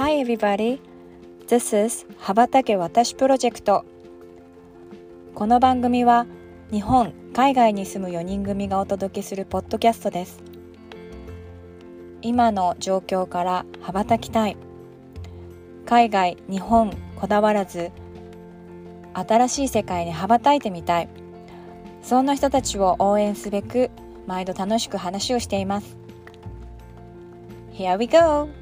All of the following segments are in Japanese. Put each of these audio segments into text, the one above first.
Hi everybody, this is 羽ばたけ私プロジェクトこの番組は日本、海外に住む4人組がお届けするポッドキャストです。今の状況から羽ばたきたい。海外、日本こだわらず新しい世界に羽ばたいてみたい。そんな人たちを応援すべく毎度楽しく話をしています。Here we go!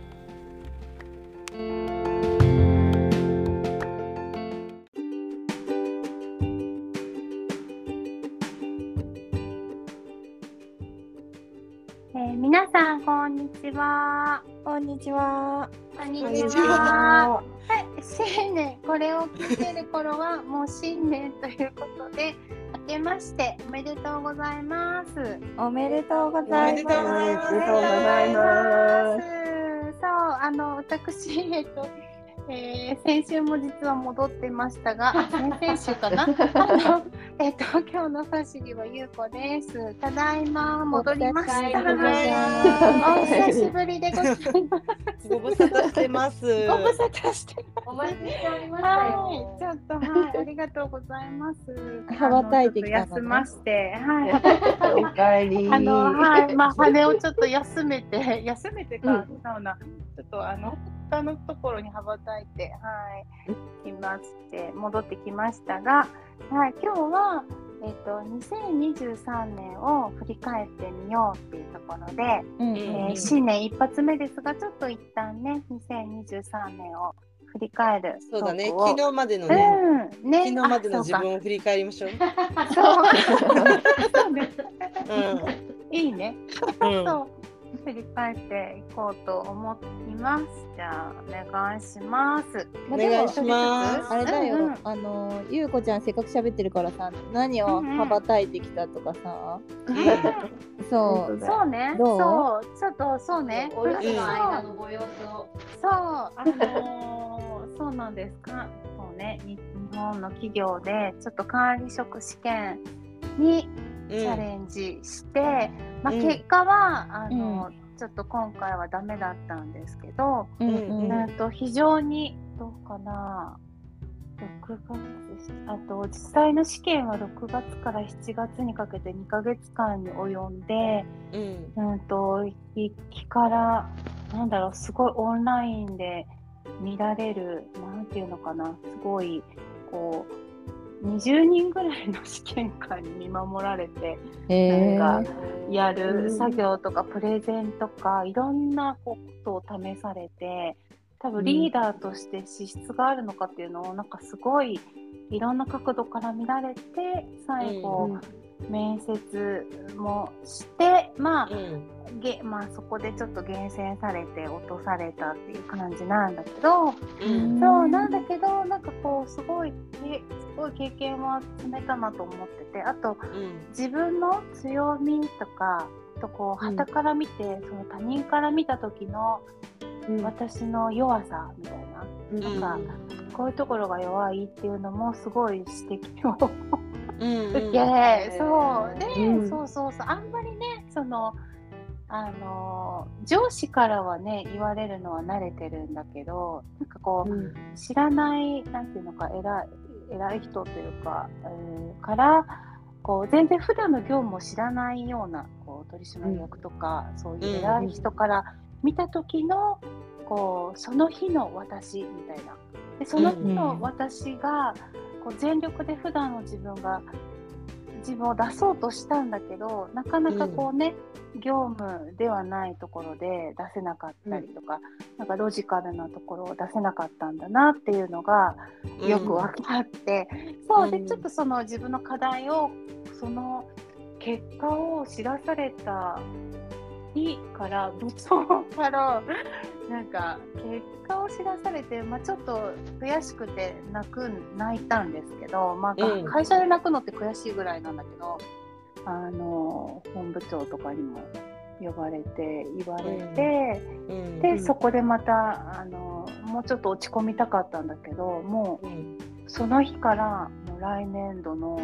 ちは。こんにちは。こんにこんにちは。はい、新年これを聞いてる頃はもう新年ということで、明けましておめでとうございます。おめでとうございます。おめでとうございますそう、あの私えっと。えー、先週も実は戻ってましたが、先々週かな？あの、えっ、と、今日のファシリはゆうこです。ただいま戻りました。お久しぶりですお久しぶりでございます。ご無沙汰してます。ご無沙汰してお待ちしておりましたはい、よ。ちょっとはい、ありがとうございます。羽ばたいてきたのねあのちょっと休まして、はい。お。あの、はい、まあ、羽をちょっと休めて、休めてか、うんそうな、ちょっとあの、他のところに羽ばたいて、はい、いまして、戻ってきましたが、はい、今日は、えっと、2023年を振り返ってみようっていうところで、うん。うんえー新年一発目ですが、ちょっと一旦ね、2023年を振り返るそうだね。昨日までのね、うん、ね、昨日までの自あ分を振り返りましょう。そう。か そうそうねう いいね。ん。うん。そう振り返っていこうと思います。じゃあお願いします。まあお願いしますあれだよ、うんうんあのゆうこちゃんせっかく喋ってるからさ何を羽ばたいてきたとかさ、そうそうね。どう？そうちょっとそうね。お留守の間のご様子を。そうあのーそうなんですか。そうねに日本の企業でちょっと管理職試験にチャレンジして、まあうん結果はあの、ちょっと今回はダメだったんですけど。うんうんと非常にどうかな6月あと実際の試験は6月から7月にかけて2ヶ月間に及んで、うん。うん、と一期からなんだろうすごいオンラインで見られるなんていうのかなすごいこう20人ぐらいの試験官に見守られてへなんーかやる作業とかプレゼンとかいろんなことを試されて多分リーダーとして資質があるのかっていうのをなんかすごいいろんな角度から見られて最後面接もしてまあうん。げまあそこでちょっと厳選されて落とされたっていう感じなんだけどうん。そうなんだけどなんかこうすごいけすごい経験は積めたなと思っててあとうん。自分の強みとかとこううん傍から見て、その他人から見た時の私の弱さみたいな、うん。なんかこういうところが弱いっていうのもすごい指摘をうん。受け、そう。で、うん。そうそうそう。あんまりねそのあの上司からはね言われるのは慣れてるんだけどなんかこう、うん。知らないなんていうのか偉い偉い人というか、えーからこう全然普段の業務を知らないようなこう取締役とか、そういう偉い人から見た時のこうその日の私みたいな。でその日の私がこう全力で普段の自分が自分を出そうとしたんだけどなかなかこうね、業務ではないところで出せなかったりとか、なんかロジカルなところを出せなかったんだなっていうのがよく分かって、そうでうん。ちょっとその自分の課題をその結果を知らされた日から 部長からなんか結果を知らされて、まあ、ちょっと悔しくて泣く泣いたんですけど、まあうん会社で泣くのって悔しいぐらいなんだけどあの本部長とかにも呼ばれて言われて。うん。で、そこでまたあのもうちょっと落ち込みたかったんだけどもううん。その日からもう来年度の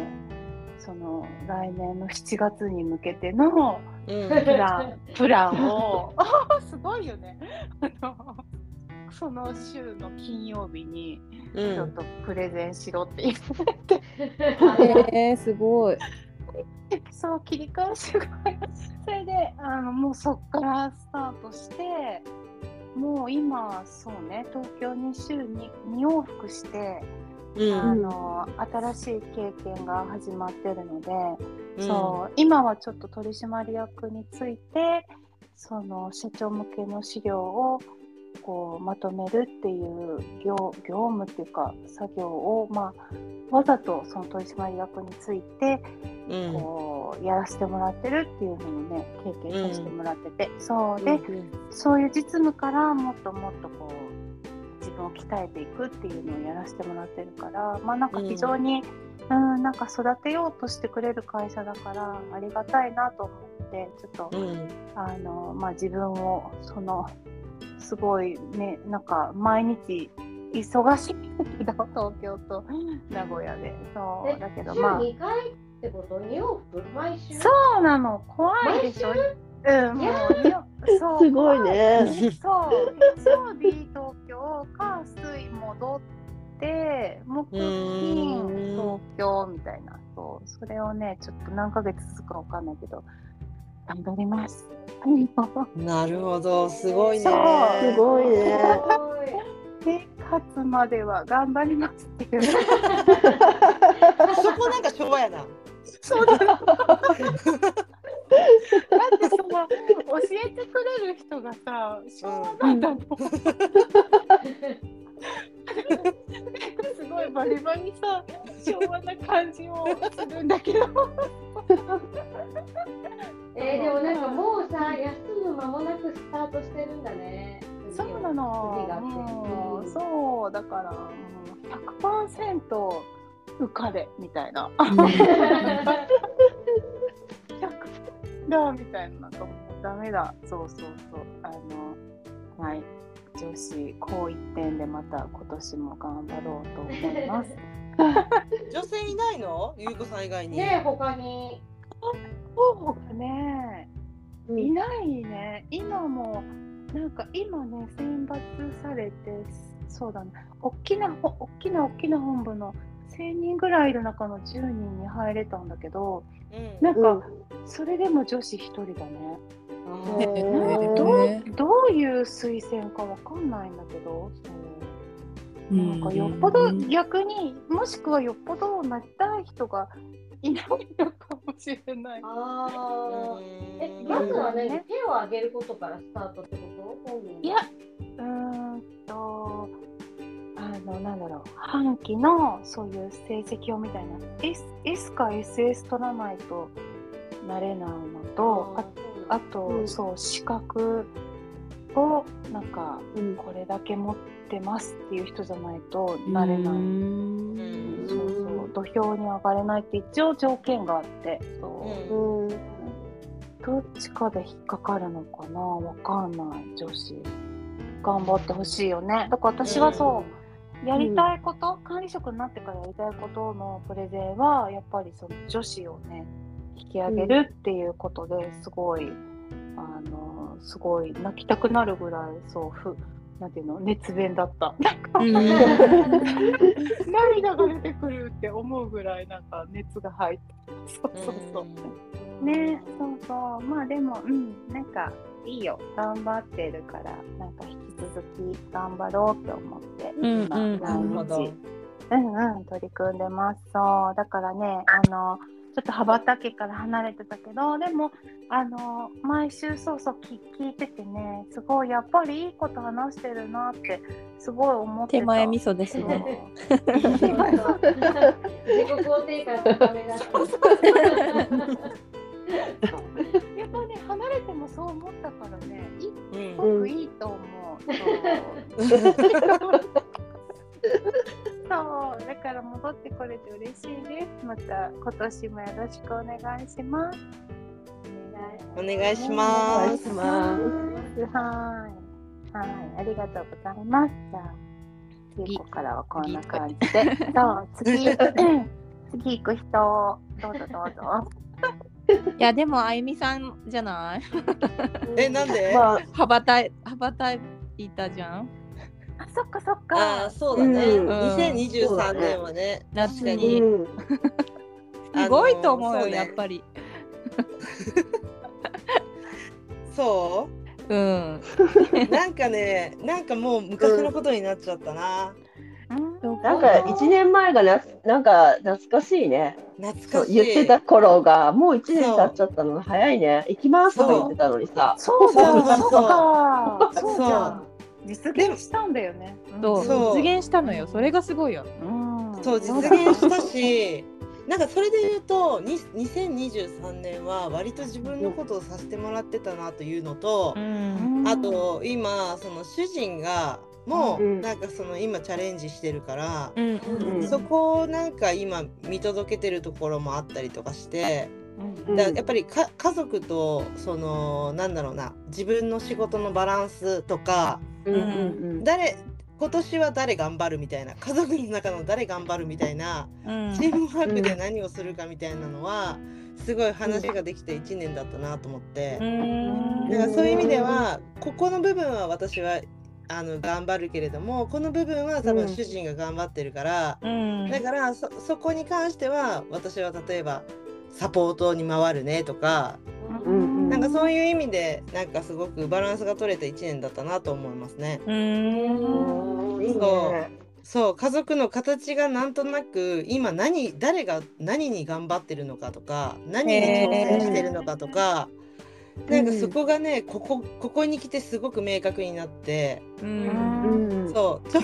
その来年の7月に向けてのうんプランプランを すごいよねあのその週の金曜日にうちょっん。とプレゼンしろって言って、えー、すごい。そう切り返しがそれであのもうそっからスタートしてもう今そうね東京に週に2往復して、あうん。の新しい経験が始まってるので、うん。そう今はちょっと取締役についてその社長向けの資料をこうまとめるっていう業業務っていうか作業を、まあ、わざとその取締役についてうん。こうやらせてもらってるっていうのをね経験させてもらってて、そうで、うんそういう実務からもっともっとこう自分を鍛えていくっていうのをやらせてもらってるからまあなんか非常に、うん、なんか育てようとしてくれる会社だからありがたいなと思ってちょっと、うん。あのまあ自分をそのすごいねなんか毎日忙しいけど東京と名古屋で。そうえだけど週まあ。2回ってこと？2往復？毎週？そうなの。怖いでしょ。うんもうよそうすごいね。そう、月曜日東京、火水戻って、木金うん東京みたいな、そう、それをね、ちょっと何ヶ月続くかわかんないけど、頑張ります。なるほど、すごいね。そうすごいね。すごいで、勝つまでは頑張りますっていう。そこなんか昭和やな。そうだ。だってその教えてくれる人がさ、昭和なんだもん。すごいバリバリさ昭和な感じをするんだけどえー、でもなんかもうさ休む間もなくスタートしてるんだね。そうなの。ううん。そうだからもう100%受かれみたいな。100だみたいななんかもうダメだそうそうそうあのはい女子高一点でまた今年も頑張ろうと思います。女性いないの？ゆうこさん以外に。ね他に。そうかね。うん。いないね。今もなんか今ね選抜されてそうだね。大きなほ大きな大きな本部の1000人ぐらいいる中の10人に入れたんだけどうん。なんかそれでも女子1人だね。どうどういう推薦かわかんないんだけどそうなんかよっぽど逆にもしくはよっぽどなりたい人がいないのかもしれない。ああえうん。まずはねね。手を挙げることからスタートってこと？いやうーんとあのなんだろう半期のそういう成績表みたいな S, S か SS 取らないとなれないのとああと、うん。そう資格をなんかうん。これだけ持ってますっていう人じゃないとなれない、うん。そうそう。土俵に上がれないって一応条件があってそう、どっちかで引っかかるのかなわかんない。女子。頑張ってほしいよね。だから私はそう、やりたいこと、管理職になってからやりたいことのプレゼンはやっぱりその女子をね引き上げるっていうことですごい、あのすごい泣きたくなるぐらいそうふなんていうの熱弁だった。涙が出てくるって思うぐらいなんか熱が入ってそうそうそう、ねそうそう。まあでもうんなんかいいよ。頑張ってるからなんか引き続き頑張ろうって思って、うん今うん毎日。う。んうん取り組んでます。そう。だからねあのちょっと羽ばたきから離れてたけどでもあの毎週そうそう聞聞いててねすごいやっぱりいいこと話してるなってすごい思ってた。手前味噌ですそうね。自己肯定感高めだしやっぱね離れてもそう思ったからねいすごくいいと思う。そうだから戻ってこれて嬉しいです。また今年もよろしくお願いします。お願いしおます。はい。はい、ありがとうございます。じゃあ、次からはこんな感じで。そう、次、うん次行く人、どうぞどうぞ。いやでもあゆみさんじゃない？え、なんで、まあ、羽ばたい羽ばたいたじゃん？あそっかそっあかあ、そうだね。うん2023年はね、夏確かに。うん すごいと思うよ、あのそうねやっぱり。そう？ん。う なんかね、なんかもう昔のことになっちゃったな。うんなんか一年前がななんか懐かしいね。懐かしい。言ってた頃がもう一年経っちゃったの。早いね。行きますとか言ってたのにさ。そうそうそうかそう。じゃそん。実現したんだよね。そう。そう。実現したのよ。それがすごいよ。うん。そう実現したし、なんかそれで言うと、に2023年は割と自分のことをさせてもらってたなというのと、ん。あと今その主人がもううん。なんかその今チャレンジしてるから、うんうんそこをなんか今見届けてるところもあったりとかして、うん。だからやっぱりか家族とそのなんだろうな自分の仕事のバランスとかうんうん誰今年は誰頑張るみたいな家族の中の誰頑張るみたいなうん。チームワークで何をするかみたいなのはすごい話ができた1年だったなと思って。うん。だからそういう意味ではここの部分は私はあの頑張るけれどもこの部分は多うん。分主人が頑張ってるから、うん。だからそそこに関しては私は例えばサポートに回るねとか、うんうんなんかそういう意味でなんかすごくバランスが取れた1年だったなと思いますね。うん。そう家族の形がなんとなく今何誰が何に頑張ってるのかとか何に挑戦してるのかとか、なんかそこがねここここに来てすごく明確になって。うん。うん。そう。ちょ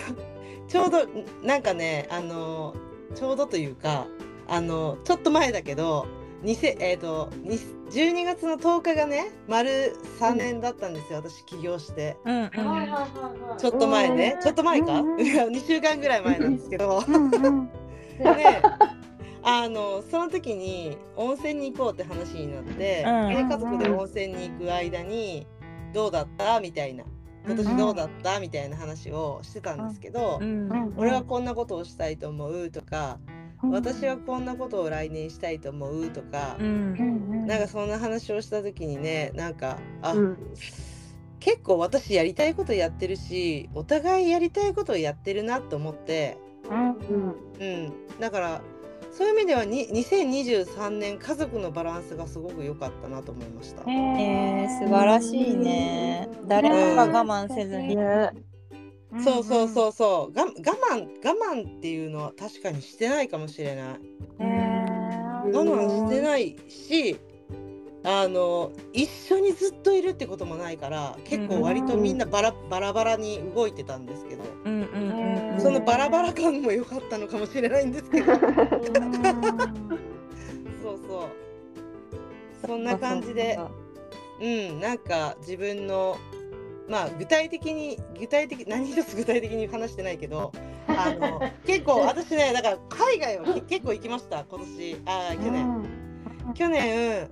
ちょうどなんかねあのちょうどというかあのちょっと前だけど20えー、とに12月の10日がね丸3年だったんですよ、私起業して。うんはいはいはいはい。ちょっと前ね、うん。ちょっと前か、うんいや2週間ぐらい前なんですけど。うんうん。であのその時に温泉に行こうって話になって、うん。で家族で温泉に行く間にどうだったみたいな。今年どうだったみたいな話をしてたんですけど、うん。俺はこんなことをしたいと思うとか、私はこんなことを来年したいと思うとかう、ん。なんかそんな話をした時にねなんかあ、うん。結構私やりたいことやってるしお互いやりたいことをやってるなと思って、うん。うん。うん、だからそういう意味ではに2023年家族のバランスがすごく良かったなと思いました。えー、素晴らしいね。誰もが我慢せずに。ねそうそうそうそうが我慢我慢っていうのは確かにしてないかもしれない。我慢してないしあの一緒にずっといるってこともないから結構割とみんなバラバラバラに動いてたんですけど、うんうんうんうん。そのバラバラ感も良かったのかもしれないんですけど。そうそう。そんな感じでうんなんか自分のまあ具体的に具体的何一つ具体的に話してないけどあの 結構私ねだから海外はけ結構行きました今年。あ去年。去年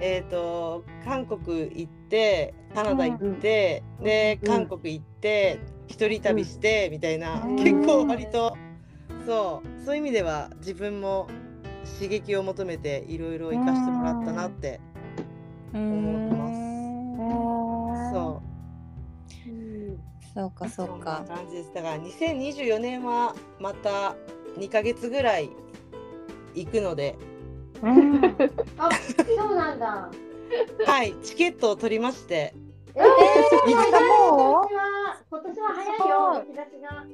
えー、と韓国行ってカナダ行って、でうん。韓国行って一人旅して、みたいな、うん結構割とそうそういう意味では自分も刺激を求めていろいろ行かしてもらったなって、思ってます。そうそうか。そうか。感じです。だから2024年はまた2ヶ月ぐらい行くのでうんあ、そうなんだ。はいチケットを取りましてえー、いい早いもう今年は今年は早いよ、日差しが。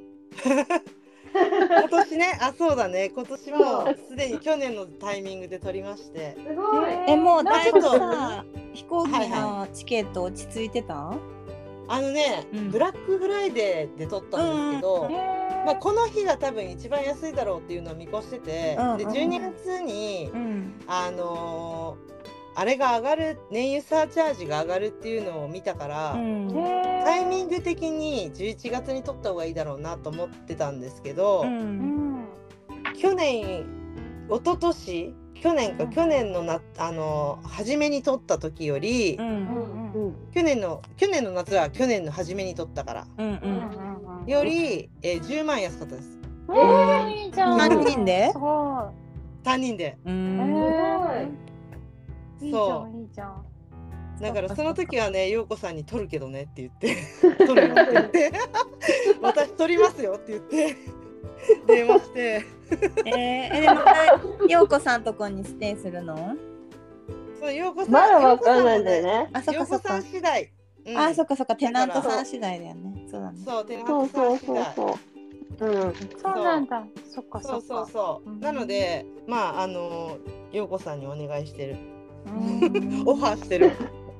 今年ね、あ、そうだね、今年もすでに去年のタイミングで取りまして。すごい。えもうだいぶちょっさ飛行機はいのチケット落ち着いてた？あのね、うんブラックフライデーで取ったんですけど。まあ、この日が多分一番安いだろうっていうのを見越してて、で、うんうん。12月に、うん。あのーあれが上がる、燃油サーチャージが上がるっていうのを見たから。うん。タイミング的に11月に取った方がいいだろうなと思ってたんですけど、うん。去年一昨年去年か、うん。去年のなあの初めに取った時より、うんうん去年の去年の夏は去年の初めに取ったから。うんうん。より、えー、10万安かったです。えー、いいじゃん。三人で？すご3人で。そん、いいじゃん。だからその時はね陽子さんに取るけどねって言って。取るよって言って。私取りますよって言って。電話して。えー、えでも陽子さんとこにステイするの？そう陽子さんまだわかんないんだよね。あそっかそっか。ん次第、うん。あそっかそっかテナントさん次第だよね。そうだね。そうテナンそうトさそうんそう次第そう。うん。そう。なんだ。そっかそっか。そうそう。そう、うん。なのでまああの陽子さんにお願いしてる。うん。オファーしてる。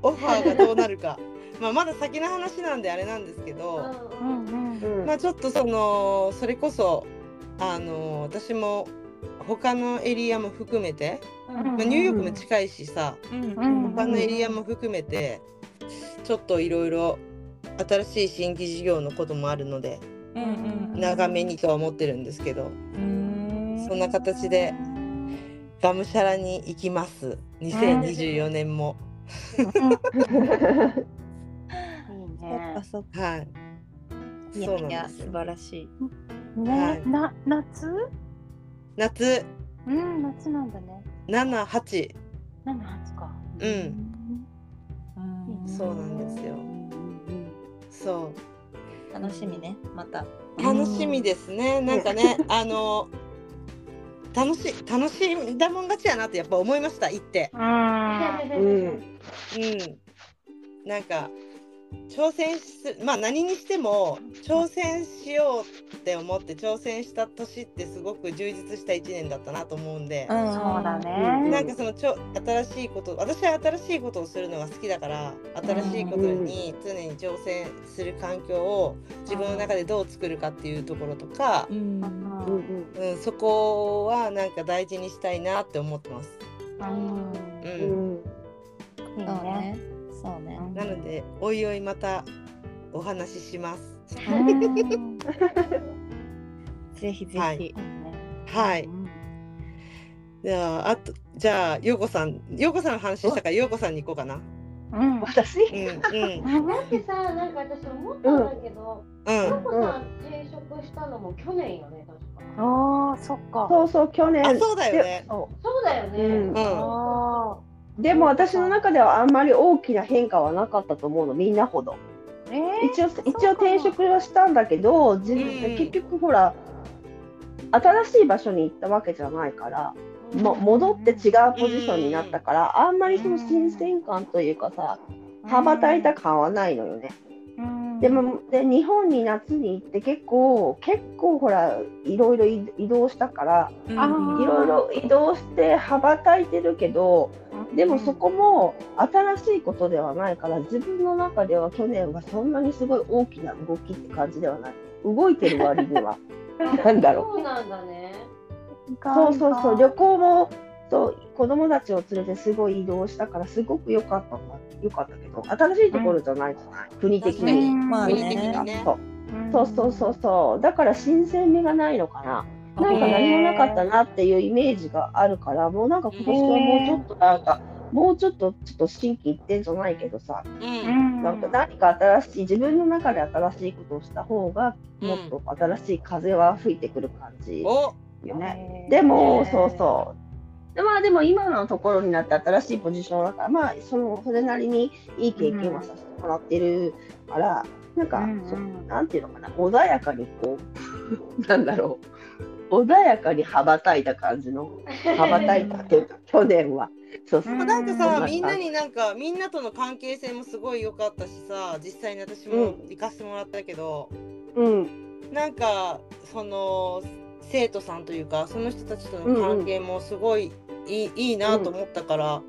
オファーがどうなるか。まあまだ先の話なんであれなんですけど、うんうんうん。まあちょっとそのそれこそあの私も他のエリアも含めて、まあ、ニューヨークも近いしさ、他のエリアも含めてちょっといろいろ新しい新規事業のこともあるのでうんうん。長めにとは思ってるんですけどうん。そんな形でがむしゃらに行きます。2024年も。いいそっねか。はい。いそうやいや素なんですよ。晴らしい。ね、な夏？夏。うん夏なんだね。7、8。七八か。うん。うんそうなんですよ。そ楽しみねまたう。楽しみですね。なんかね、あの。楽しい、楽しんだもん勝ちやなってやっぱ思いました。行って。うん。うん。うん。なんか。挑戦すまあ何にしても挑戦しようって思って挑戦した年ってすごく充実した1年だったなと思うんで、うんそうだうんね。なんかそのちょ新しいこと私は新しいことをするのが好きだから新しいことに常に挑戦する環境を自分の中でどう作るかっていうところとかう、んうんうん、そこはなんか大事にしたいなって思ってます。うん。う、うんん。いいそうね。ねそうねなのでおいおいまたお話しします。うん。ぜひぜひ、はいじゃああとじゃあようこさんようこさんの話したからようこさんに行こうかな。うん。私？うんうんだってさ、なんか私思ったんだけど、うん。ヨコさん転職したのも去年よね、確か。ああ、そっか。そうそう、去年。あそうだよねでそそうだよね。うんうん。あうでも私の中ではあんまり大きな変化はなかったと思うの、みんなほど。あ。えー一応一応転職はしたんだけど自分うん結局ほら新しい場所に行ったわけじゃないから、も戻って違うポジションになったから、あんまりその新鮮感というかさ羽ばたいた感はないのよね。うん。でもで日本に夏に行って結構結構ほらいろいろ移移動したからうんあいろいろ移動して羽ばたいてるけどでもそこも新しいことではないから自分の中では去年はそんなにすごい大きな動きって感じではない。動いてる割には。なんだろう。そうなんだね。そうそうそう旅行もそう子供たちを連れてすごい移動したからすごく良かった良かったけど新しいところじゃないじゃない、国的に。まあ国的ねにね。そうそうそうそうそうだから新鮮味がないのかな。なんか何もなかったなっていうイメージがあるから、もうなんか今年はもうちょっとなんか、もうちょっとちょっと心機一転じゃないけどさ、うん。なんか何か新しい、自分の中で新しいことをした方が、もっと新しい風は吹いてくる感じお。よね。ねでも、ねそうそう。でまあでも今のところになって新しいポジションだから、まあそのそれなりにいい経験はさせてもらってるから、なんか、うんうん。そうなんていうのかな、穏やかにこう、なんだろう、穏やかに羽ばたいた感じの、羽ばたいたっていうか、去年は。そうそう。うんなんかさみんなになんかみんなとの関係性もすごい良かったしさ実際に私も行かせてもらったけど、うん、なんかその生徒さんというかその人たちとの関係もすごいいい,、いいなと思ったから、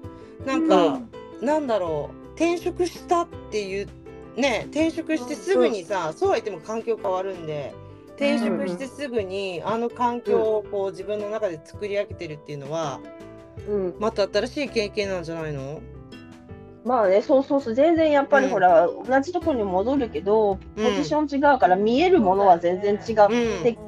なんか、なんだろう転職したっていうね転職してすぐにさ、そう。は言っても環境変わるんで転職してすぐにあの環境をこう自分の中で作り上げてるっていうのはうん。また新しい経験なんじゃないの？まあね、そうそうそう、全然やっぱりうん。ほら、同じところに戻るけど、ポジション違うから、見えるものは全然違ってき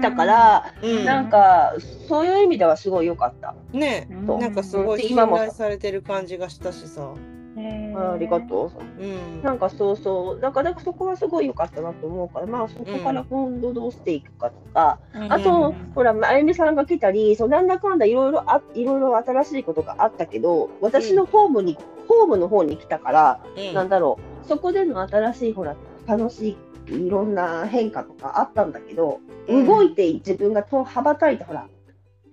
たから、うん、なんか、そういう意味ではすごい良かった。ね。そうなんかすごい信今も頼されてる感じがしたしさ。ねあありがとう。う。ん。なんかそうそう、だからそこはすごい良かったなと思うから、まあそこから今度どうしていくかとか、あと、ほら、まああゆみさんが来たり、そうなんだかんだいろいろあ、いろいろ新しいことがあったけど、私のホームに、ホームの方に来たから、うん。なんだろう、そこでの新しいほら、楽しいいろんな変化とかあったんだけど、うん。動いて自分がと羽ばたいて、ほら、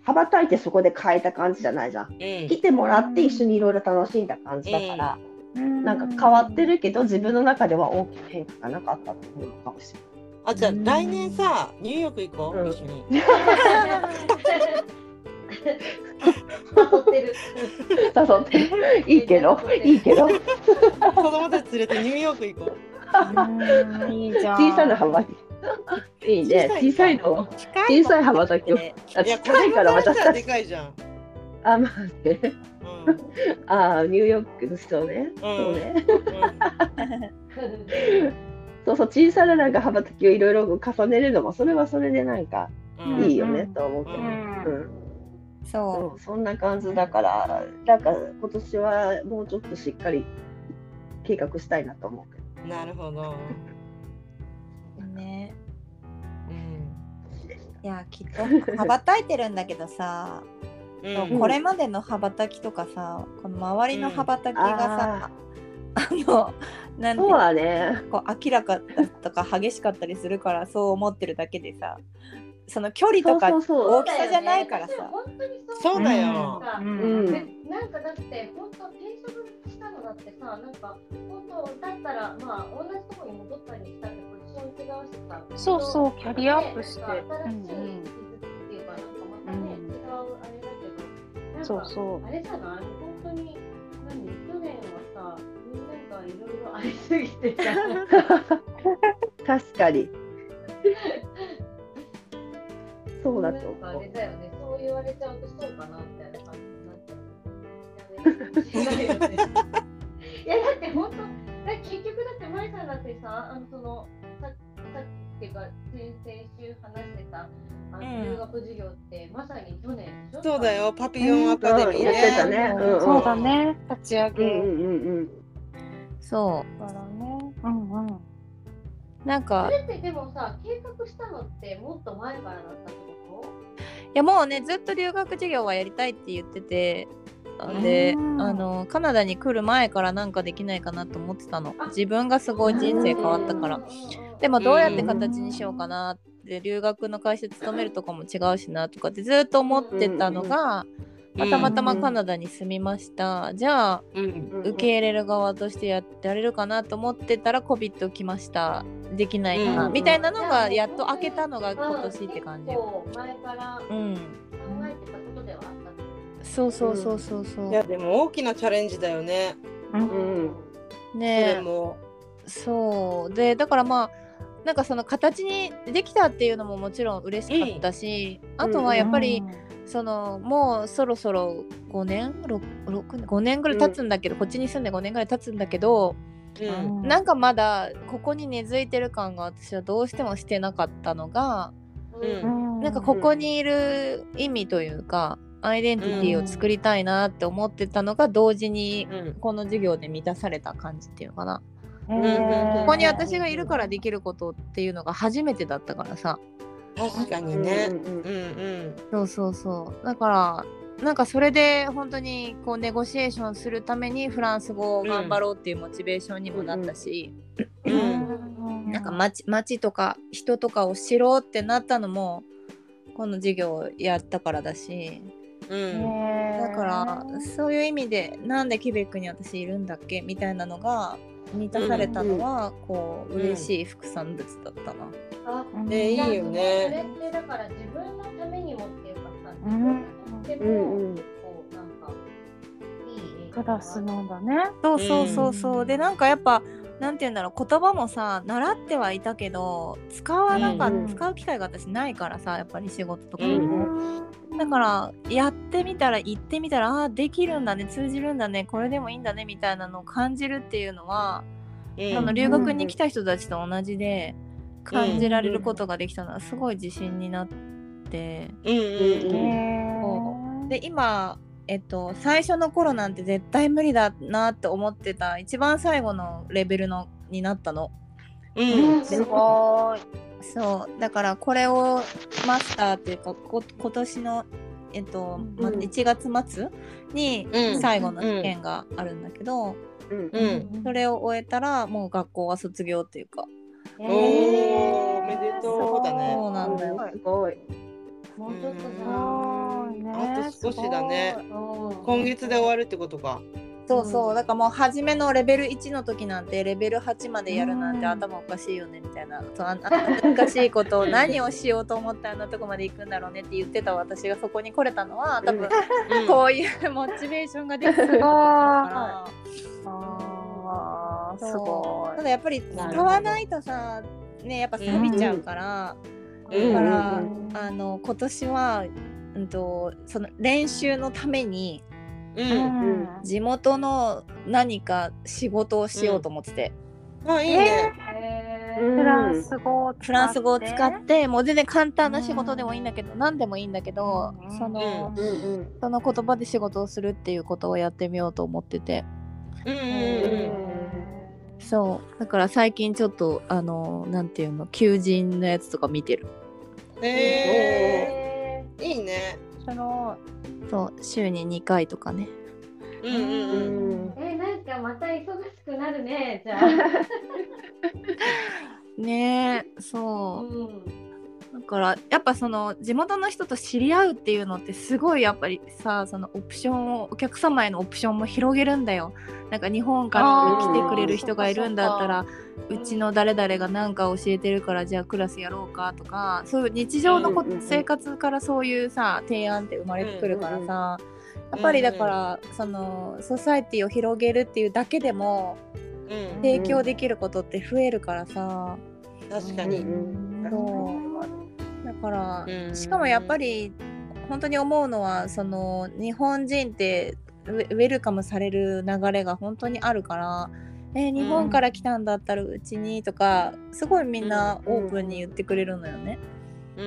羽ばたいてそこで変えた感じじゃないじゃん。うん。来てもらって一緒にいろいろ楽しんだ感じだから、なんか変わってるけど、自分の中では大きな変化がなかったっていうのかもしれない。あじゃあ来年さニューヨーク行こう、うん。一緒に。誘ってる。誘っていいけど、いいけど、子供たち連れてニューヨーク行こういいじゃん。小さな羽ばたき。いいね、小さいの。小さい羽ばたきを。あ近いからまたでかいじゃん、あ、まあね。うん あーニューヨークの人ね。そうね。そうそう、小さななんか羽ばたきをいろいろ重ねるのも、それはそれでなんかうんうんいいよねと思うけど。ううんそうそんな感じだから、なんか今年はもうちょっとしっかり計画したいなと思うけど。なるほど、うね。うん。いやきっと羽ばたいてるんだけどさ、うん、これまでの羽ばたきとかさこの周りの羽ばたきがさ、あのなんてそうだね。こう明らかだとか激しかったりするからそう思ってるだけでさその距離とかそうそうそう。大きさじゃないからさ。本当にそう。だよ。さうん。うん。でなんかだって本当ってさなんか本当だったらまあ同じとこに戻ったりしたってポジション違うしさそうそうキャリアアップしてなんか新しい気づきっていうかなんかまたね、うん違うあれだけどなんかそうそう。あれじゃない？本当に何？去年はさみんながいろいろありすぎてさ確かに。そうだとなんかあ思う。れだよねそう言われちゃうとそうかなみたいな感じになっちゃう。やめるかもしれないよねいやだって本当だ結局だって舞さんだってさあのそのささっていうか先々週話してたあのうん留学授業って、まさに去年でしょ？そうだよパピヨンアカデミーうんやってたねね。うんうんそうだね。立ち上げ。うんうんうんそだからね。うんうん。うなんかそれってでもさ計画したのってもっと前からだったってこいやもうねずっと留学授業はやりたいって言っててでうん。あのカナダに来る前からなんかできないかなと思ってたの。あ自分がすごい人生変わったから。でもどうやって形にしようかなって留学の会社勤めるとかも違うしなとかってずっと思ってたのが、うん。まあたまたまカナダに住みました、じゃあうんうん。受け入れる側としてやってやれるかなと思ってたら COVID 来ました。できないかな、うん。みたいなのがやっと開けたのが今年って感じ結構前から考うんえてたことではそうそうそうそうそう、いやでも大きなチャレンジだよね。うん。ねそう。でだからまあなんかその形にできたっていうのももちろん嬉しかったし、あとはやっぱり、そのもうそろそろ5年？6, 6年5年ぐらい経つんだけど、こっちに住んで5年ぐらい経つんだけど、うん。なんかまだここに根付いてる感が私はどうしてもしてなかったのが、うん。なんかここにいる意味というかアイデンティティを作りたいなって思ってたのが同時にうん。この授業で満たされた感じっていうのかな。うん。ここに私がいるからできることっていうのが初めてだったからさ。確かにね。うんうんうん。うんそうそうそう。だから、なんかそれで本当にこうネゴシエーションするためにフランス語を頑張ろうっていうモチベーションにもなったし、うんなんか街街とか人とかを知ろうってなったのもこの授業をやったからだし、うん。だからそういう意味でなんでケベックに私いるんだっけみたいなのが満たされたのは、こう嬉しい副産物だったな。あねいいよそれねってだから自分のためにもっていうかさ、うん自分にとってうも、んうん。こうなんかいいプラスなんだね。そうそうそうそう、でなんかやっぱなんて言うんだろう言葉もさ習ってはいたけど使わなかっ、うん使う機会が私ないからさやっぱり仕事とかうでん。も、だからやってみたら行ってみたらあできるんだね通じるんだねこれでもいいんだねみたいなのを感じるっていうのは、うんあの留学に来た人たちと同じで感じられることができたのはすごい自信になって。で今えっと、最初の頃なんて絶対無理だなって思ってた一番最後のレベルのになったの。うんすごい。そう。だからこれをマスターっていうかこ今年の、えっとまうん。1月末にうん。最後の試験があるんだけど、うん。うん。それを終えたらもう学校は卒業っていうか。おーおめでとう。だね。そうなんだよ。すごい。もうちょっとすじゃごいね。あと少しだね。今月で終わるってことかそうそう。うん。だからもう初めのレベル1の時なんてレベル8までやるなんてうん。頭おかしいよねみたいな。そうああ難しいことを何をしようと思ってあんなとこまで行くんだろうねって言ってた私がそこに来れたのは多分うん こういうモチベーションができてる。から。あーすそごうただやっぱり使わないとさねやっぱ錆びちゃうから、うん。だから、うんあの今年は、うん、とその練習のために地元の何か仕事をしようと思ってて、あいいね。へうん。フランス語を使って。フランス語を使ってもう全然簡単な仕事でもいいんだけど、何でもいいんだけど、うん。その、その言葉で仕事をするっていうことをやってみようと思ってて。うんうんへそう。だから最近ちょっとあのなんていうの求人のやつとか見てる。ええいいねーそのそう週に2回とかね。うんうんうんうん。えなんかまた忙しくなるねじゃあ。ねえそう。うんだからやっぱその地元の人と知り合うっていうのってすごいやっぱりさそのオプションをお客様へのオプションも広げるんだよ。なんか日本から来てくれる人がいるんだったらうちの誰々が何か教えてるからじゃあクラスやろうかとかそういう日常のこ生活からそういうさ提案って生まれてくるからさ。やっぱりだからそのソサエティを広げるっていうだけでもうん提供できることって増えるからさ。確かに。うんそう。だからうん。しかもやっぱり本当に思うのはその日本人ってウェウェルカムされる流れが本当にあるから「えー日本から来たんだったらうちに」とかすごいみんなオープンに言ってくれるのよね。う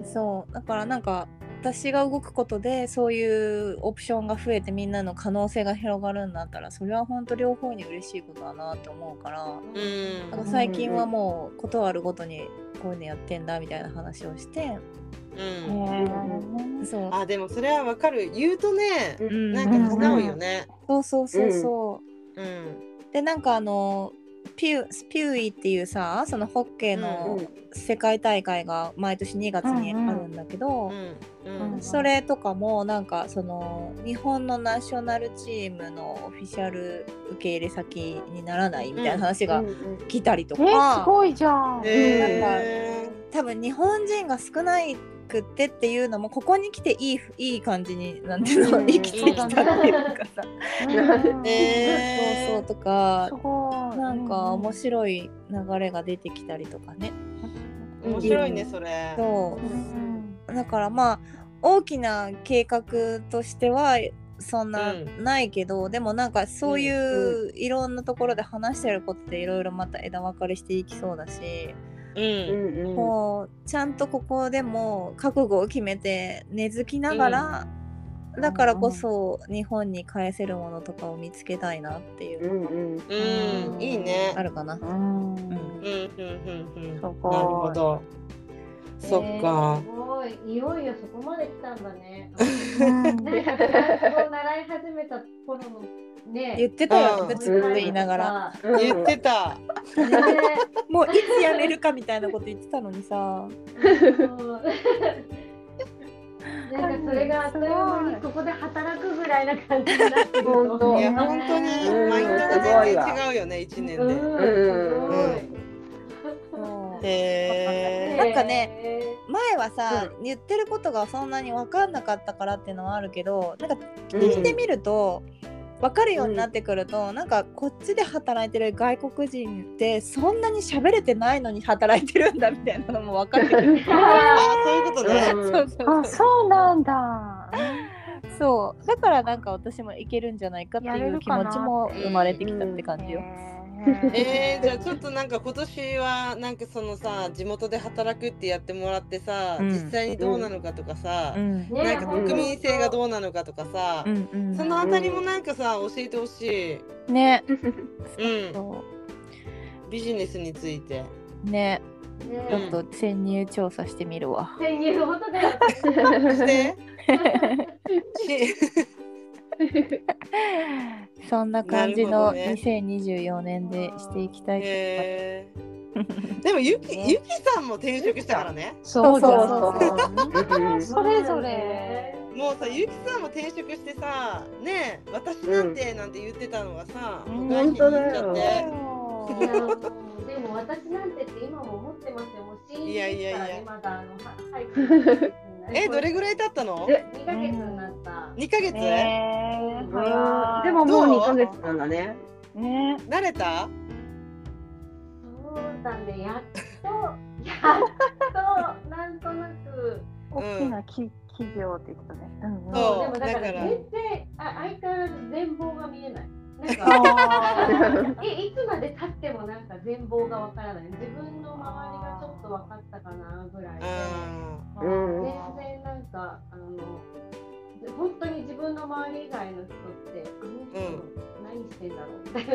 ん。そう。だからなんか私が動くことでそういうオプションが増えてみんなの可能性が広がるんだったらそれは本当両方に嬉しいことだなって思うから。うん。なんか最近はもうことあるごとにこういうのやってんだみたいな話をしてうん。そう。あでもそれはわかる。言うとねうん。なんか叶うよね。そうそうそうそう、うん。でなんかあのピュスピューイっていうさそのホッケーの世界大会が毎年2月にあるんだけど、うんうん。それとかもなんかその日本のナショナルチームのオフィシャル受け入れ先にならないみたいな話が来たりとえー、すか、ごいじゃん。へ多分日本人が少ないくってっていうのもここに来ていいいい感じになんていうの、うん。生きてきたっていうかさ、うん。えそうそうとか。すごい。なんか面白い流れが出てきたりとかね。ー面白いねそれ。そう。んうだからまあ大きな計画としてはそんなうん。ないけど、でもなんかそういういろんなところで話してることでいろいろまた枝分かれしていきそうだし、うん。もうちゃんとここでも覚悟を決めて根付きながら、だからこそ日本に返せるものとかを見つけたいなっていう。のがうん。いいねあるかな。うん。うんうんうんうん。なるほど。そっか。すごい。いよいよそこまで来たんだね。うんなんか習い始めた頃のね。言ってたようんね。ブツブツ言いながら。言ってた。ね。もういつやめるかみたいなこと言ってたのにさ。うんなんかそれがあっという間にここで働くぐらいな感じになって本当。いや本当にうん。マインドが全然違うよね一年うん、でう。へなんかね前はさ、言ってることがそんなに分かんなかったからっていうのはあるけどなんか聞いてみると、分かるようになってくると、なんかこっちで働いてる外国人ってそんなに喋れてないのに働いてるんだみたいなのも分かってくる。あそういうことね。そうそうあ、そう。そうなんだ。そう。だからなんか私もいけるんじゃないかっていう気持ちも生まれてきたって感じよ。へえー、じゃあちょっとなんか今年はなんかそのさ地元で働くってやってもらってさ、うん。実際にどうなのかとかさ、うん。ね。なんか国民性がどうなのかとかさ、うん。うん。そのあたりもなんかさ教えてほしい、ね。うん、そビジネスについて。うね。ね。ちょっと潜入調査してみるわ。潜入本当だよ。して。しそんな感じのどね。2024年でしていきたいと思いえー、でもゆきゆきさんも転職したからね。そうそううん それぞれ。もうさゆきさんも転職してさねえ私なんてなんて言ってたのがさ、うん。もう外資に行っちゃって。でも私なんてって今も思ってますよ。もう新いやいやいや。からねまだあのは入ってえどれぐらい経ったの？え二ヶ月になった。?2 ヶ月、ねえ早いでももうどう2ヶ月なんだね。ね慣れた？そうだねやっと やっとなんとなく。大きなき企業って言ってたね。うんうんそうでもだから全然あ相変わらず全貌が見えない。なんかあ えいつまで経ってもなんか全貌がわからない。自分の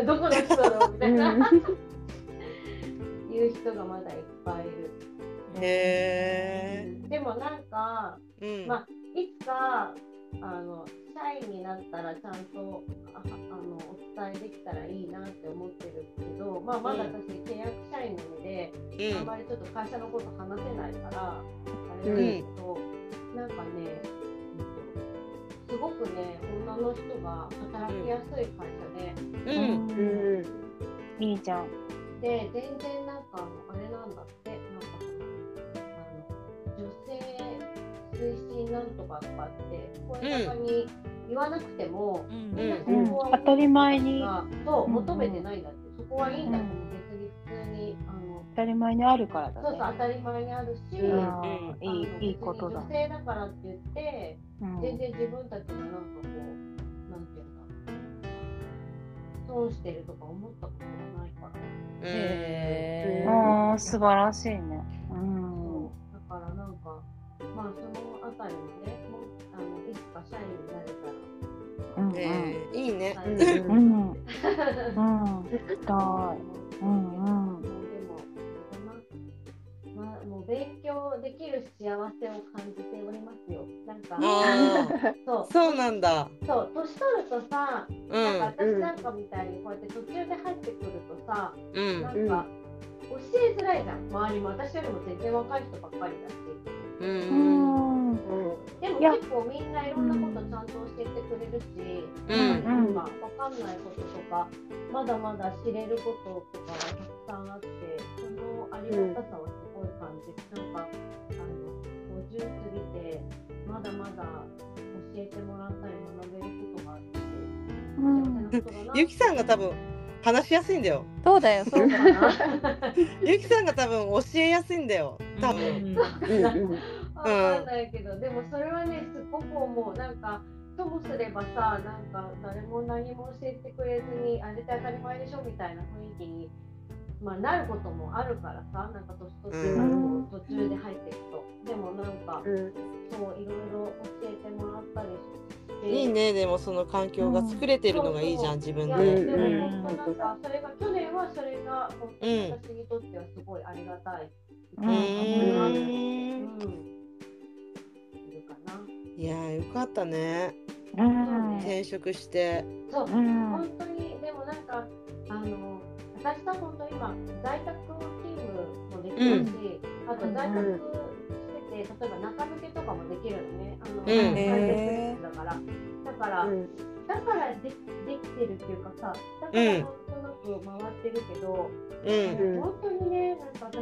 どこの人だろうみたいな、いう人がまだいっぱいいる。ー。へでもなんかえ、うん、まいつかあの社員になったらちゃんとああのお伝えできたらいいなって思ってるけど、まあ、まだ私契約社員なので、あんまりちょっと会社のこと話せないからあれなんですけど、なんかね、うんとすごくね女の人が働きやすい会社で、うん、うん、うん。いいじゃん。で全然なんかあのあれなんだってなんかあの女性推進なんとかとかって声高に言わなくても、うん。みんなそうん。こは当たり前に。がそううんうん求めてないんだって、そこはいいんだけど、別に普通にあの当たり前にあるからだね。そうそう当たり前にあるし、うんいいいいことだ女性だからって言ってうん全然自分たちがなんかこうなんていうんだ損してるとか思ったことがないから。へうんああ素晴らしいね。うん。だからなんかまあそのあたりもねあのいつか社員になれたらうんうんえー、いいね。はいうん うんうん。うん。うんう勉強できる幸せを感じておりますよ。なんか。そう。そうなんだ。そう。年取るとさうなんかん、私なんかみたいにこうやって途中で入ってくるとさ、うん。な、んか教えづらいじゃん。周りも私よりも全然若い人ばっかりだし。う、うん。ん。でも結構みんないろんなことちゃんと教えてくれるし、うん。なんかわかんないこととかまだまだ知れることとかがたくさんあってそのありがたさをい感じて、なんかあの50過ぎてまだまだ教えてもらったり学べることがあってゆきさんが多分話しやすいんだよ。そうだよ、そうだよ。なゆきさんが多分教えやすいんだよ。多分。うんうんうんわかんないけど、でもそれはねすごく思うなんかともすればさなんか誰も何も教えてくれずにあれって当たり前でしょみたいな雰囲気に、まあ、なることもあるからさなんか年取って途中で入っていくと、でもなんかうんそういろいろ教えてもらったりしていいね、でもその環境が作れてるのがいいじゃん、自分いやで。でうんも本当なんかそれが去年はそれが私にとってはすごいありがたい。うんうん。んいるかな。いやー、よかったね。うん。転職して。そう、うん本当に私は本当今在宅勤務もできるし、あと在宅してて例えば中抜けとかもできるのね。あの、ん。在へー宅だから。だから、うん。だからでできてるっていうかさだからなんとなく回ってるけど、うん。うん本当にねなんか私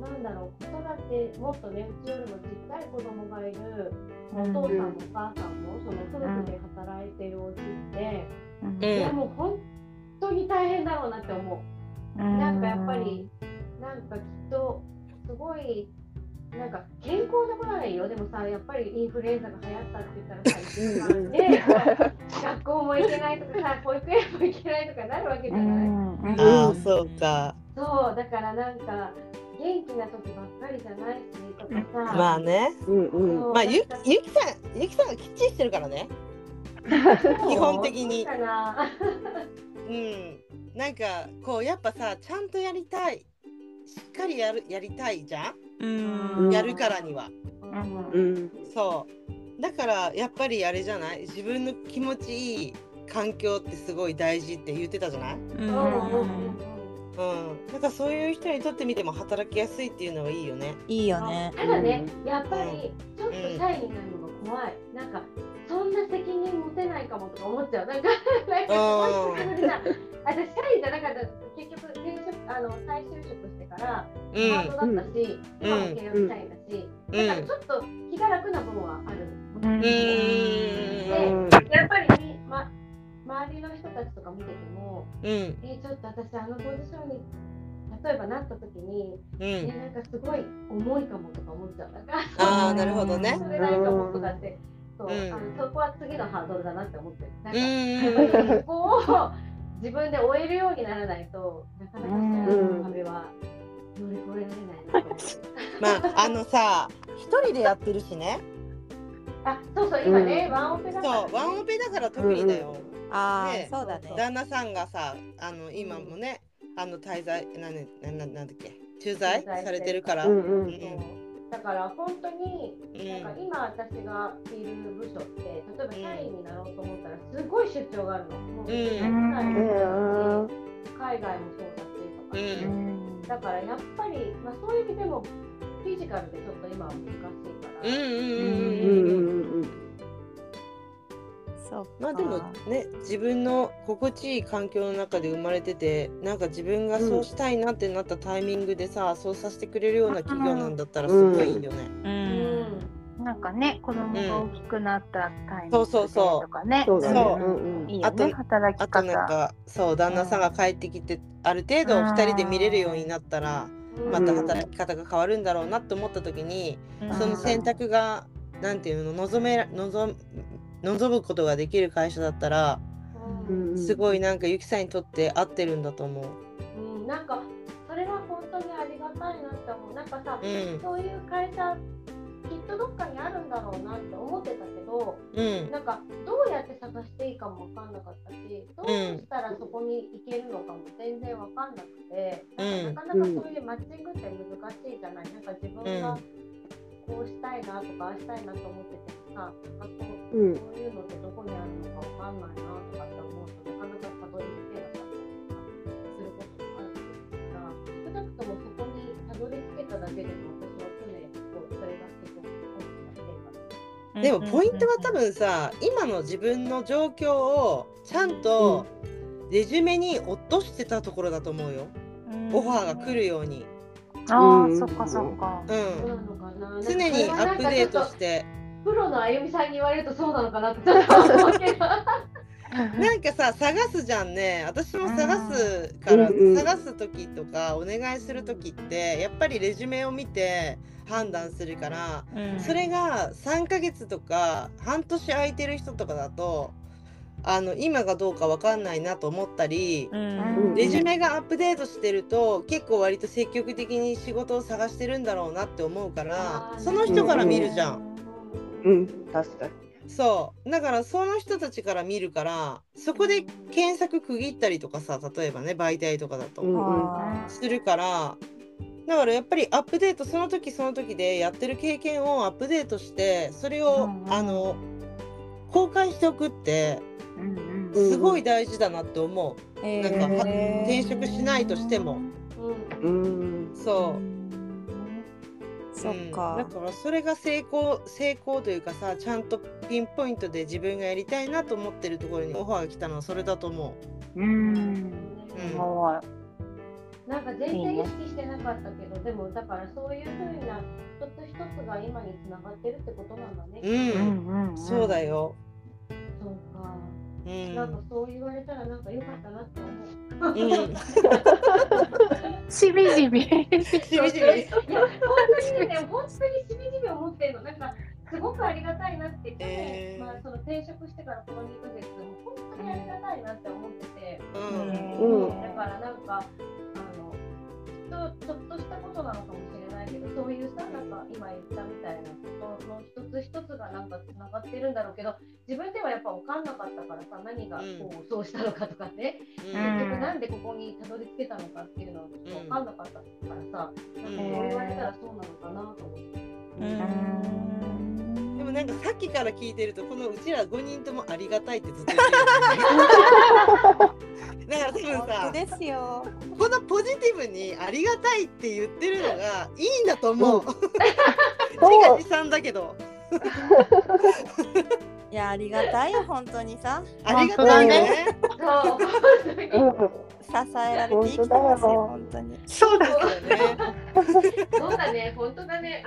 なんだろう子育てもっとねうちよりもちっちゃい子供がいるお父さんもお母さんもその夫婦で働いてるお家って、うん。いやもう本当に大変だろうなって思う。なんかやっぱりなんかきっとすごいなんか健康なことはいいよ。でもさやっぱりインフルエンザが流行ったって言ったらさ、ね、学校も行けないとかさ保育園も行けないとかなるわけじゃない、ああそうか。そうだからなんか元気な時ばっかりじゃないしとかさ。まあね、うんうん、まあゆゆきさんゆきさんがきっちりしてるからね。基本的にうん。なんかこうやっぱさちゃんとやりたい。しっかりやるやりたいじゃん、うん、やるからには、うん、そう。だからやっぱりあれじゃない？自分の気持ちいい環境ってすごい大事って言ってたじゃない、うん。うん、なんかそういう人にとってみても働きやすいっていうのはいいよね。いいよね。ただね、やっぱりちょっとシャイになるのが怖い。うん、なんかそんな責任持てないかもとか思っちゃう。なんか なんかすごい私シャイじゃなかった。結局転職あの再就職してからパートだったし、うん、今も契約社員だし、うん、だからちょっと気が楽な部分はある。うん、でやっぱり周りの人たちとか見てても、うん、えー、ちょっと私あのポジションに例えばなった時に、うん、えー、なんかすごい重いかもとか思っちゃう。なんかああなるほどね。それないかもとかってそう、うん、あのそこは次のハードルだなって思ってる。なんかやっぱりそこを自分で終えるようにならないとなかなかの壁は乗り越えられないなまああのさ一人でやってるしね。あそうそう今ね、ワンオペだから、ね、そうワンオペだから特にだよ、ああ、そうだね。旦那さんがさ、あの今もね、あの滞在なんななんだっけ、駐在されてるから。だから本当に、なんか今私がいる部署って例えば社員になろうと思ったらすごい出張があるの。もう海外もそうだし。とか、だからやっぱり、まあ、そういう意味でもフィジカルでちょっと今は難しいから。まあでもね自分の心地いい環境の中で生まれててなんか自分がそうしたいなってなったタイミングでさ、うん、そうさせてくれるような企業なんだったらすごいいいよね。うん、うん、なんかね子供が大きくなったタイミングでとかね、そうそうそう、う。ん、いいよね。働き方。あとなんかそう旦那さんが帰ってきて、ある程度2人で見れるようになったら、また働き方が変わるんだろうなと思った時に、その選択がなんていうの望め望望むことができる会社だったら、うん、すごいなんかゆきさんにとって合ってるんだと思う。うん、なんかそれは本当にありがたいなって思う。なんかさ、うん、そういう会社きっとどっかにあるんだろうなって思ってたけど、うん、なんかどうやって探していいかも分かんなかったしどうしたらそこに行けるのかも全然分かんなくて、うん、なかなかそういうマッチングって難しいじゃない。なんか自分がこうしたいなとかああしたいなと思っててさあこう,、うん、こういうのってどこにあるのかわかんないなとかって思うとなかなかたどり着けなかったりとかすることもあるん。ですが少なくともそこにたどり着けただけでも私は常にこうそれがすごく大きなでもポイントは多分さ今の自分の状況をちゃんとレジュメに落としてたところだと思うよ、オファーが来るように。ああ、そっかそっか。うん。常にアップデートして。プロのあゆみさんに言われるとそうなのかなってちょっと思うけど。なんかさ探すじゃんね私も探すから、探す時とかお願いする時ってやっぱりレジュメを見て判断するから、うん、それが3ヶ月とか半年空いてる人とかだとあの今がどうか分かんないなと思ったり、うん、レジュメがアップデートしてると結構割と積極的に仕事を探してるんだろうなって思うからその人から見るじゃん。うん、確かに。そう。だからその人たちから見るからそこで検索区切ったりとかさ例えばね媒体とかだと、するからだからやっぱりアップデートその時その時でやってる経験をアップデートしてそれを、あの公開しておくってすごい大事だなって思う、なんか転職しないとしても、うん、そう。そっか、だからそれが成功成功というかさちゃんとピンポイントで自分がやりたいなと思ってるところにオファーが来たのはそれだと思う。うん、うん、なんか全然意識してなかったけど、いいね、でもだからそういうふうな一つ一つが今につながってるってことなんだね。うん、うん、そうだよ。そうか。うん、なんかそう言われたらなんか良かったなって思う。うんしみじみ。しみじみ。いや、本当にね、本当にしみじみ思ってるの。なんか、すごくありがたいなって、去年、えーまあ、その転職してからこの2ヶ月、もう本当にありがたいなって思ってて。うん。うんだから、なんか、あの。ちょっとしたことなのかもしれないけど、そういうさ、なんか今言ったみたいなことの一つ一つがなんかつながってるんだろうけど、自分ではやっぱ分かんなかったからさ、何がこう、そうしたのかとかね、うん結局なんでここにたどり着けたのかっていうのはちょっと分かんなかったからさ、うんなんかそう言われたらそうなのかなと思って。でもなんかさっきから聞いてるとこのうちら5人ともありがたいってずっと言ってるよねだから多分さですよ。このポジティブにありがたいって言ってるのがいいんだと思う。そう自画自賛だけどいやありがたいよ本当にさありがたいよね。支えられて生きてますよ本当に。そうだ。ね。そうだね、本当だね。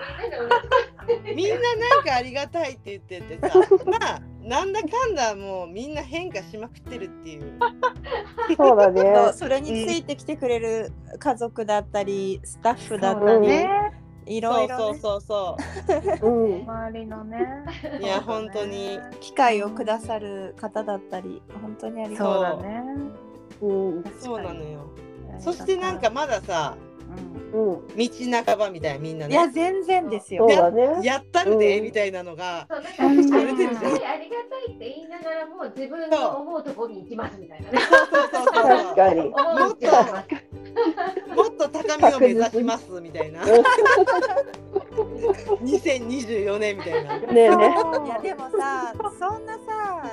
みんなななんかありがたいって言っててさ、まあなんだかんだもうみんな変化しまくってるっていう。そうだね。それについてきてくれる家族だったりスタッフだっそうだたり、ね。いそうそうろいろねそうそうん。周りのね。う。いや本当に。機会をくださる方だったり本当にありがそうとう。だね。うん。そうなのよ。そしてなんか、まださうんうん。道半ばみたいなみんないやね。全然ですよそう。だね。やったるで、うんみたいなのが。そう、なんか、ありがたい、って言いながらも、自分の思うところに行きますみたいなね。そうそうそうそう 確か。もっと高みを目指しますみたいな。2024年みたいな。ねえね。いやでもさそんなさ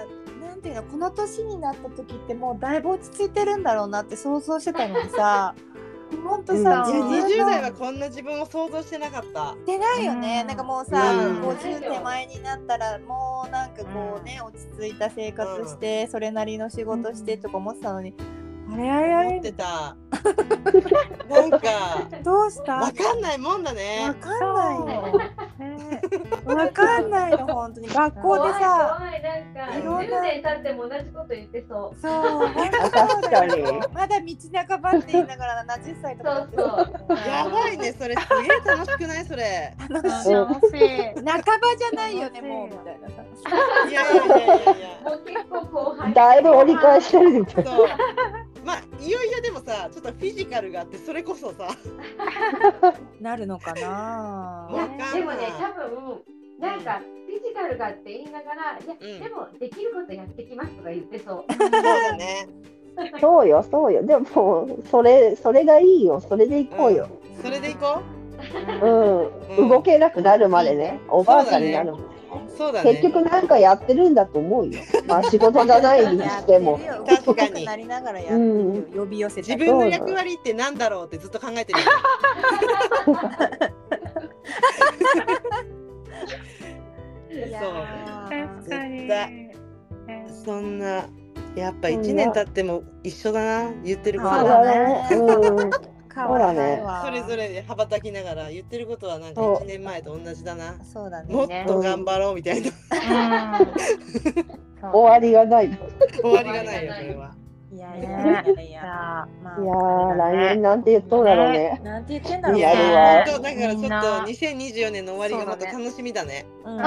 なんていうのこの年になった時ってもうだいぶ落ち着いてるんだろうなって想像してたのにさほんとさ、うんいや自分の20代はこんな自分を想像してなかった。してないよね、うんなんかもうさ、うん50手前になったらもうなんかこうね、落ち着いた生活して、それなりの仕事してとか思ってたのに、あれあれあれ思ってた。なんかどうした？わかんないもんだわね。かんないよね わかんないの本当に学校でさ怖いなんかいろんな10年経っても同じこと言ってそう。そう本当確かに。まだ道半ばって言いながら70歳とかだってそうやばいねそれすげえ楽しくないそれ。楽しい。半ばじゃないよねもうみたいないやいやいやいや。もう結構後輩。だいぶ折り返してるみたいな。まあいよいよでもさちょっとフィジカルがあってそれこそさ。なるのかなでもね多分なんかフィジカルがって言いながらいや、うんでもできることやってきますとか言ってそう。そうだね。そうよ、そうよ。でも、それ、それがいいよ。それで行こうよ。それでいこう？ん。うん動けなくなるまでね。おばあさんになるまで。う。そうだね。結局なんかやってるんだと思うよ。まあ仕事じゃないにしても。確かに動けなくなりながらやってるよ呼び寄せたり自分の役割ってなんだろうってずっと考えてるよ。いやー確かに。絶対そんなやっぱ一年経っても一緒だな言ってることそそうはだね。うん。変わらないわ。それぞれで羽ばたきながら言ってることはなんかそう。一年前と同じだな。そうだね。もっと頑張ろうみたいな。うん。終わりがない。終わりがないよそれは。いやいや。いや。いやじゃあまいやー、来年なんて言っとんだろうね。あなんて言ってんだろういやや。るわ本当だからちょっとみんな。2024年の終わりがまた楽しみだね。うん。うん。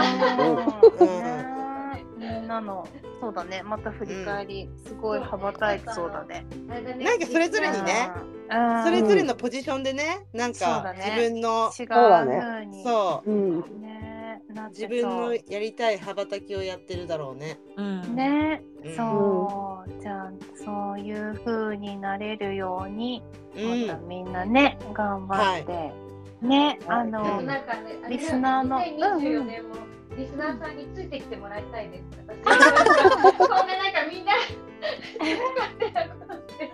みんなのそうだね。また振り返り、すごい羽ばたいてそうだね。なんかそれぞれにねうんそれぞれのポジションでねなんかね。自分の違うだね風に。そうう。ん。ね自分のそう。やりたい羽ばたきをやってるだろうね。うん。ね、うん。そう。じゃあそういう風になれるように、うん。またみんなね頑張って、ねあの、はいなんかね、リスナーの2024年もリスナーさんについてきてもらいたいです。私 こんななんかみんな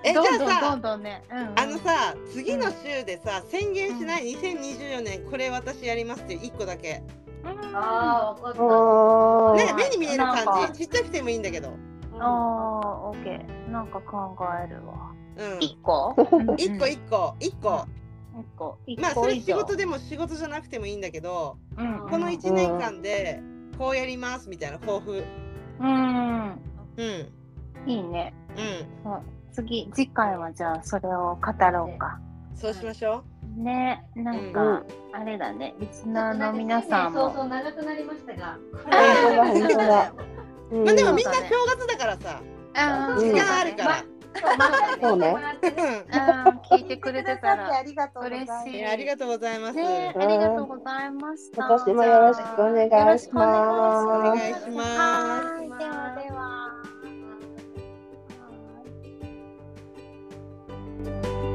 えじどんどんどゃあさんどんね、うんうん。あのさ次の週でさ宣言しない？2024年これ私やりますっていう1個だけ。うん。ああ、わかった。ね目に見える感じ？ちっちゃくてもいいんだけど。あーオッケー。なんか考えるわ。うん。一個？一個一個。一個。まあそれ仕事でも仕事じゃなくてもいいんだけどうん。この1年間でこうやりますみたいな抱負。うん。うん。いいね。うん。そう次次回はじゃあそれを語ろうかそうしましょう。ね、なんか、あれだね、リスナーの皆さんも。そうそう長くなりましたが。まあでもみんな正月だからさ、時間あるから。そうね。聞いてくれてたら嬉しい。ありがとうございます。ね、ありがとうございました。今年もよろしくお願いします。お願いします。ではでは。Thank you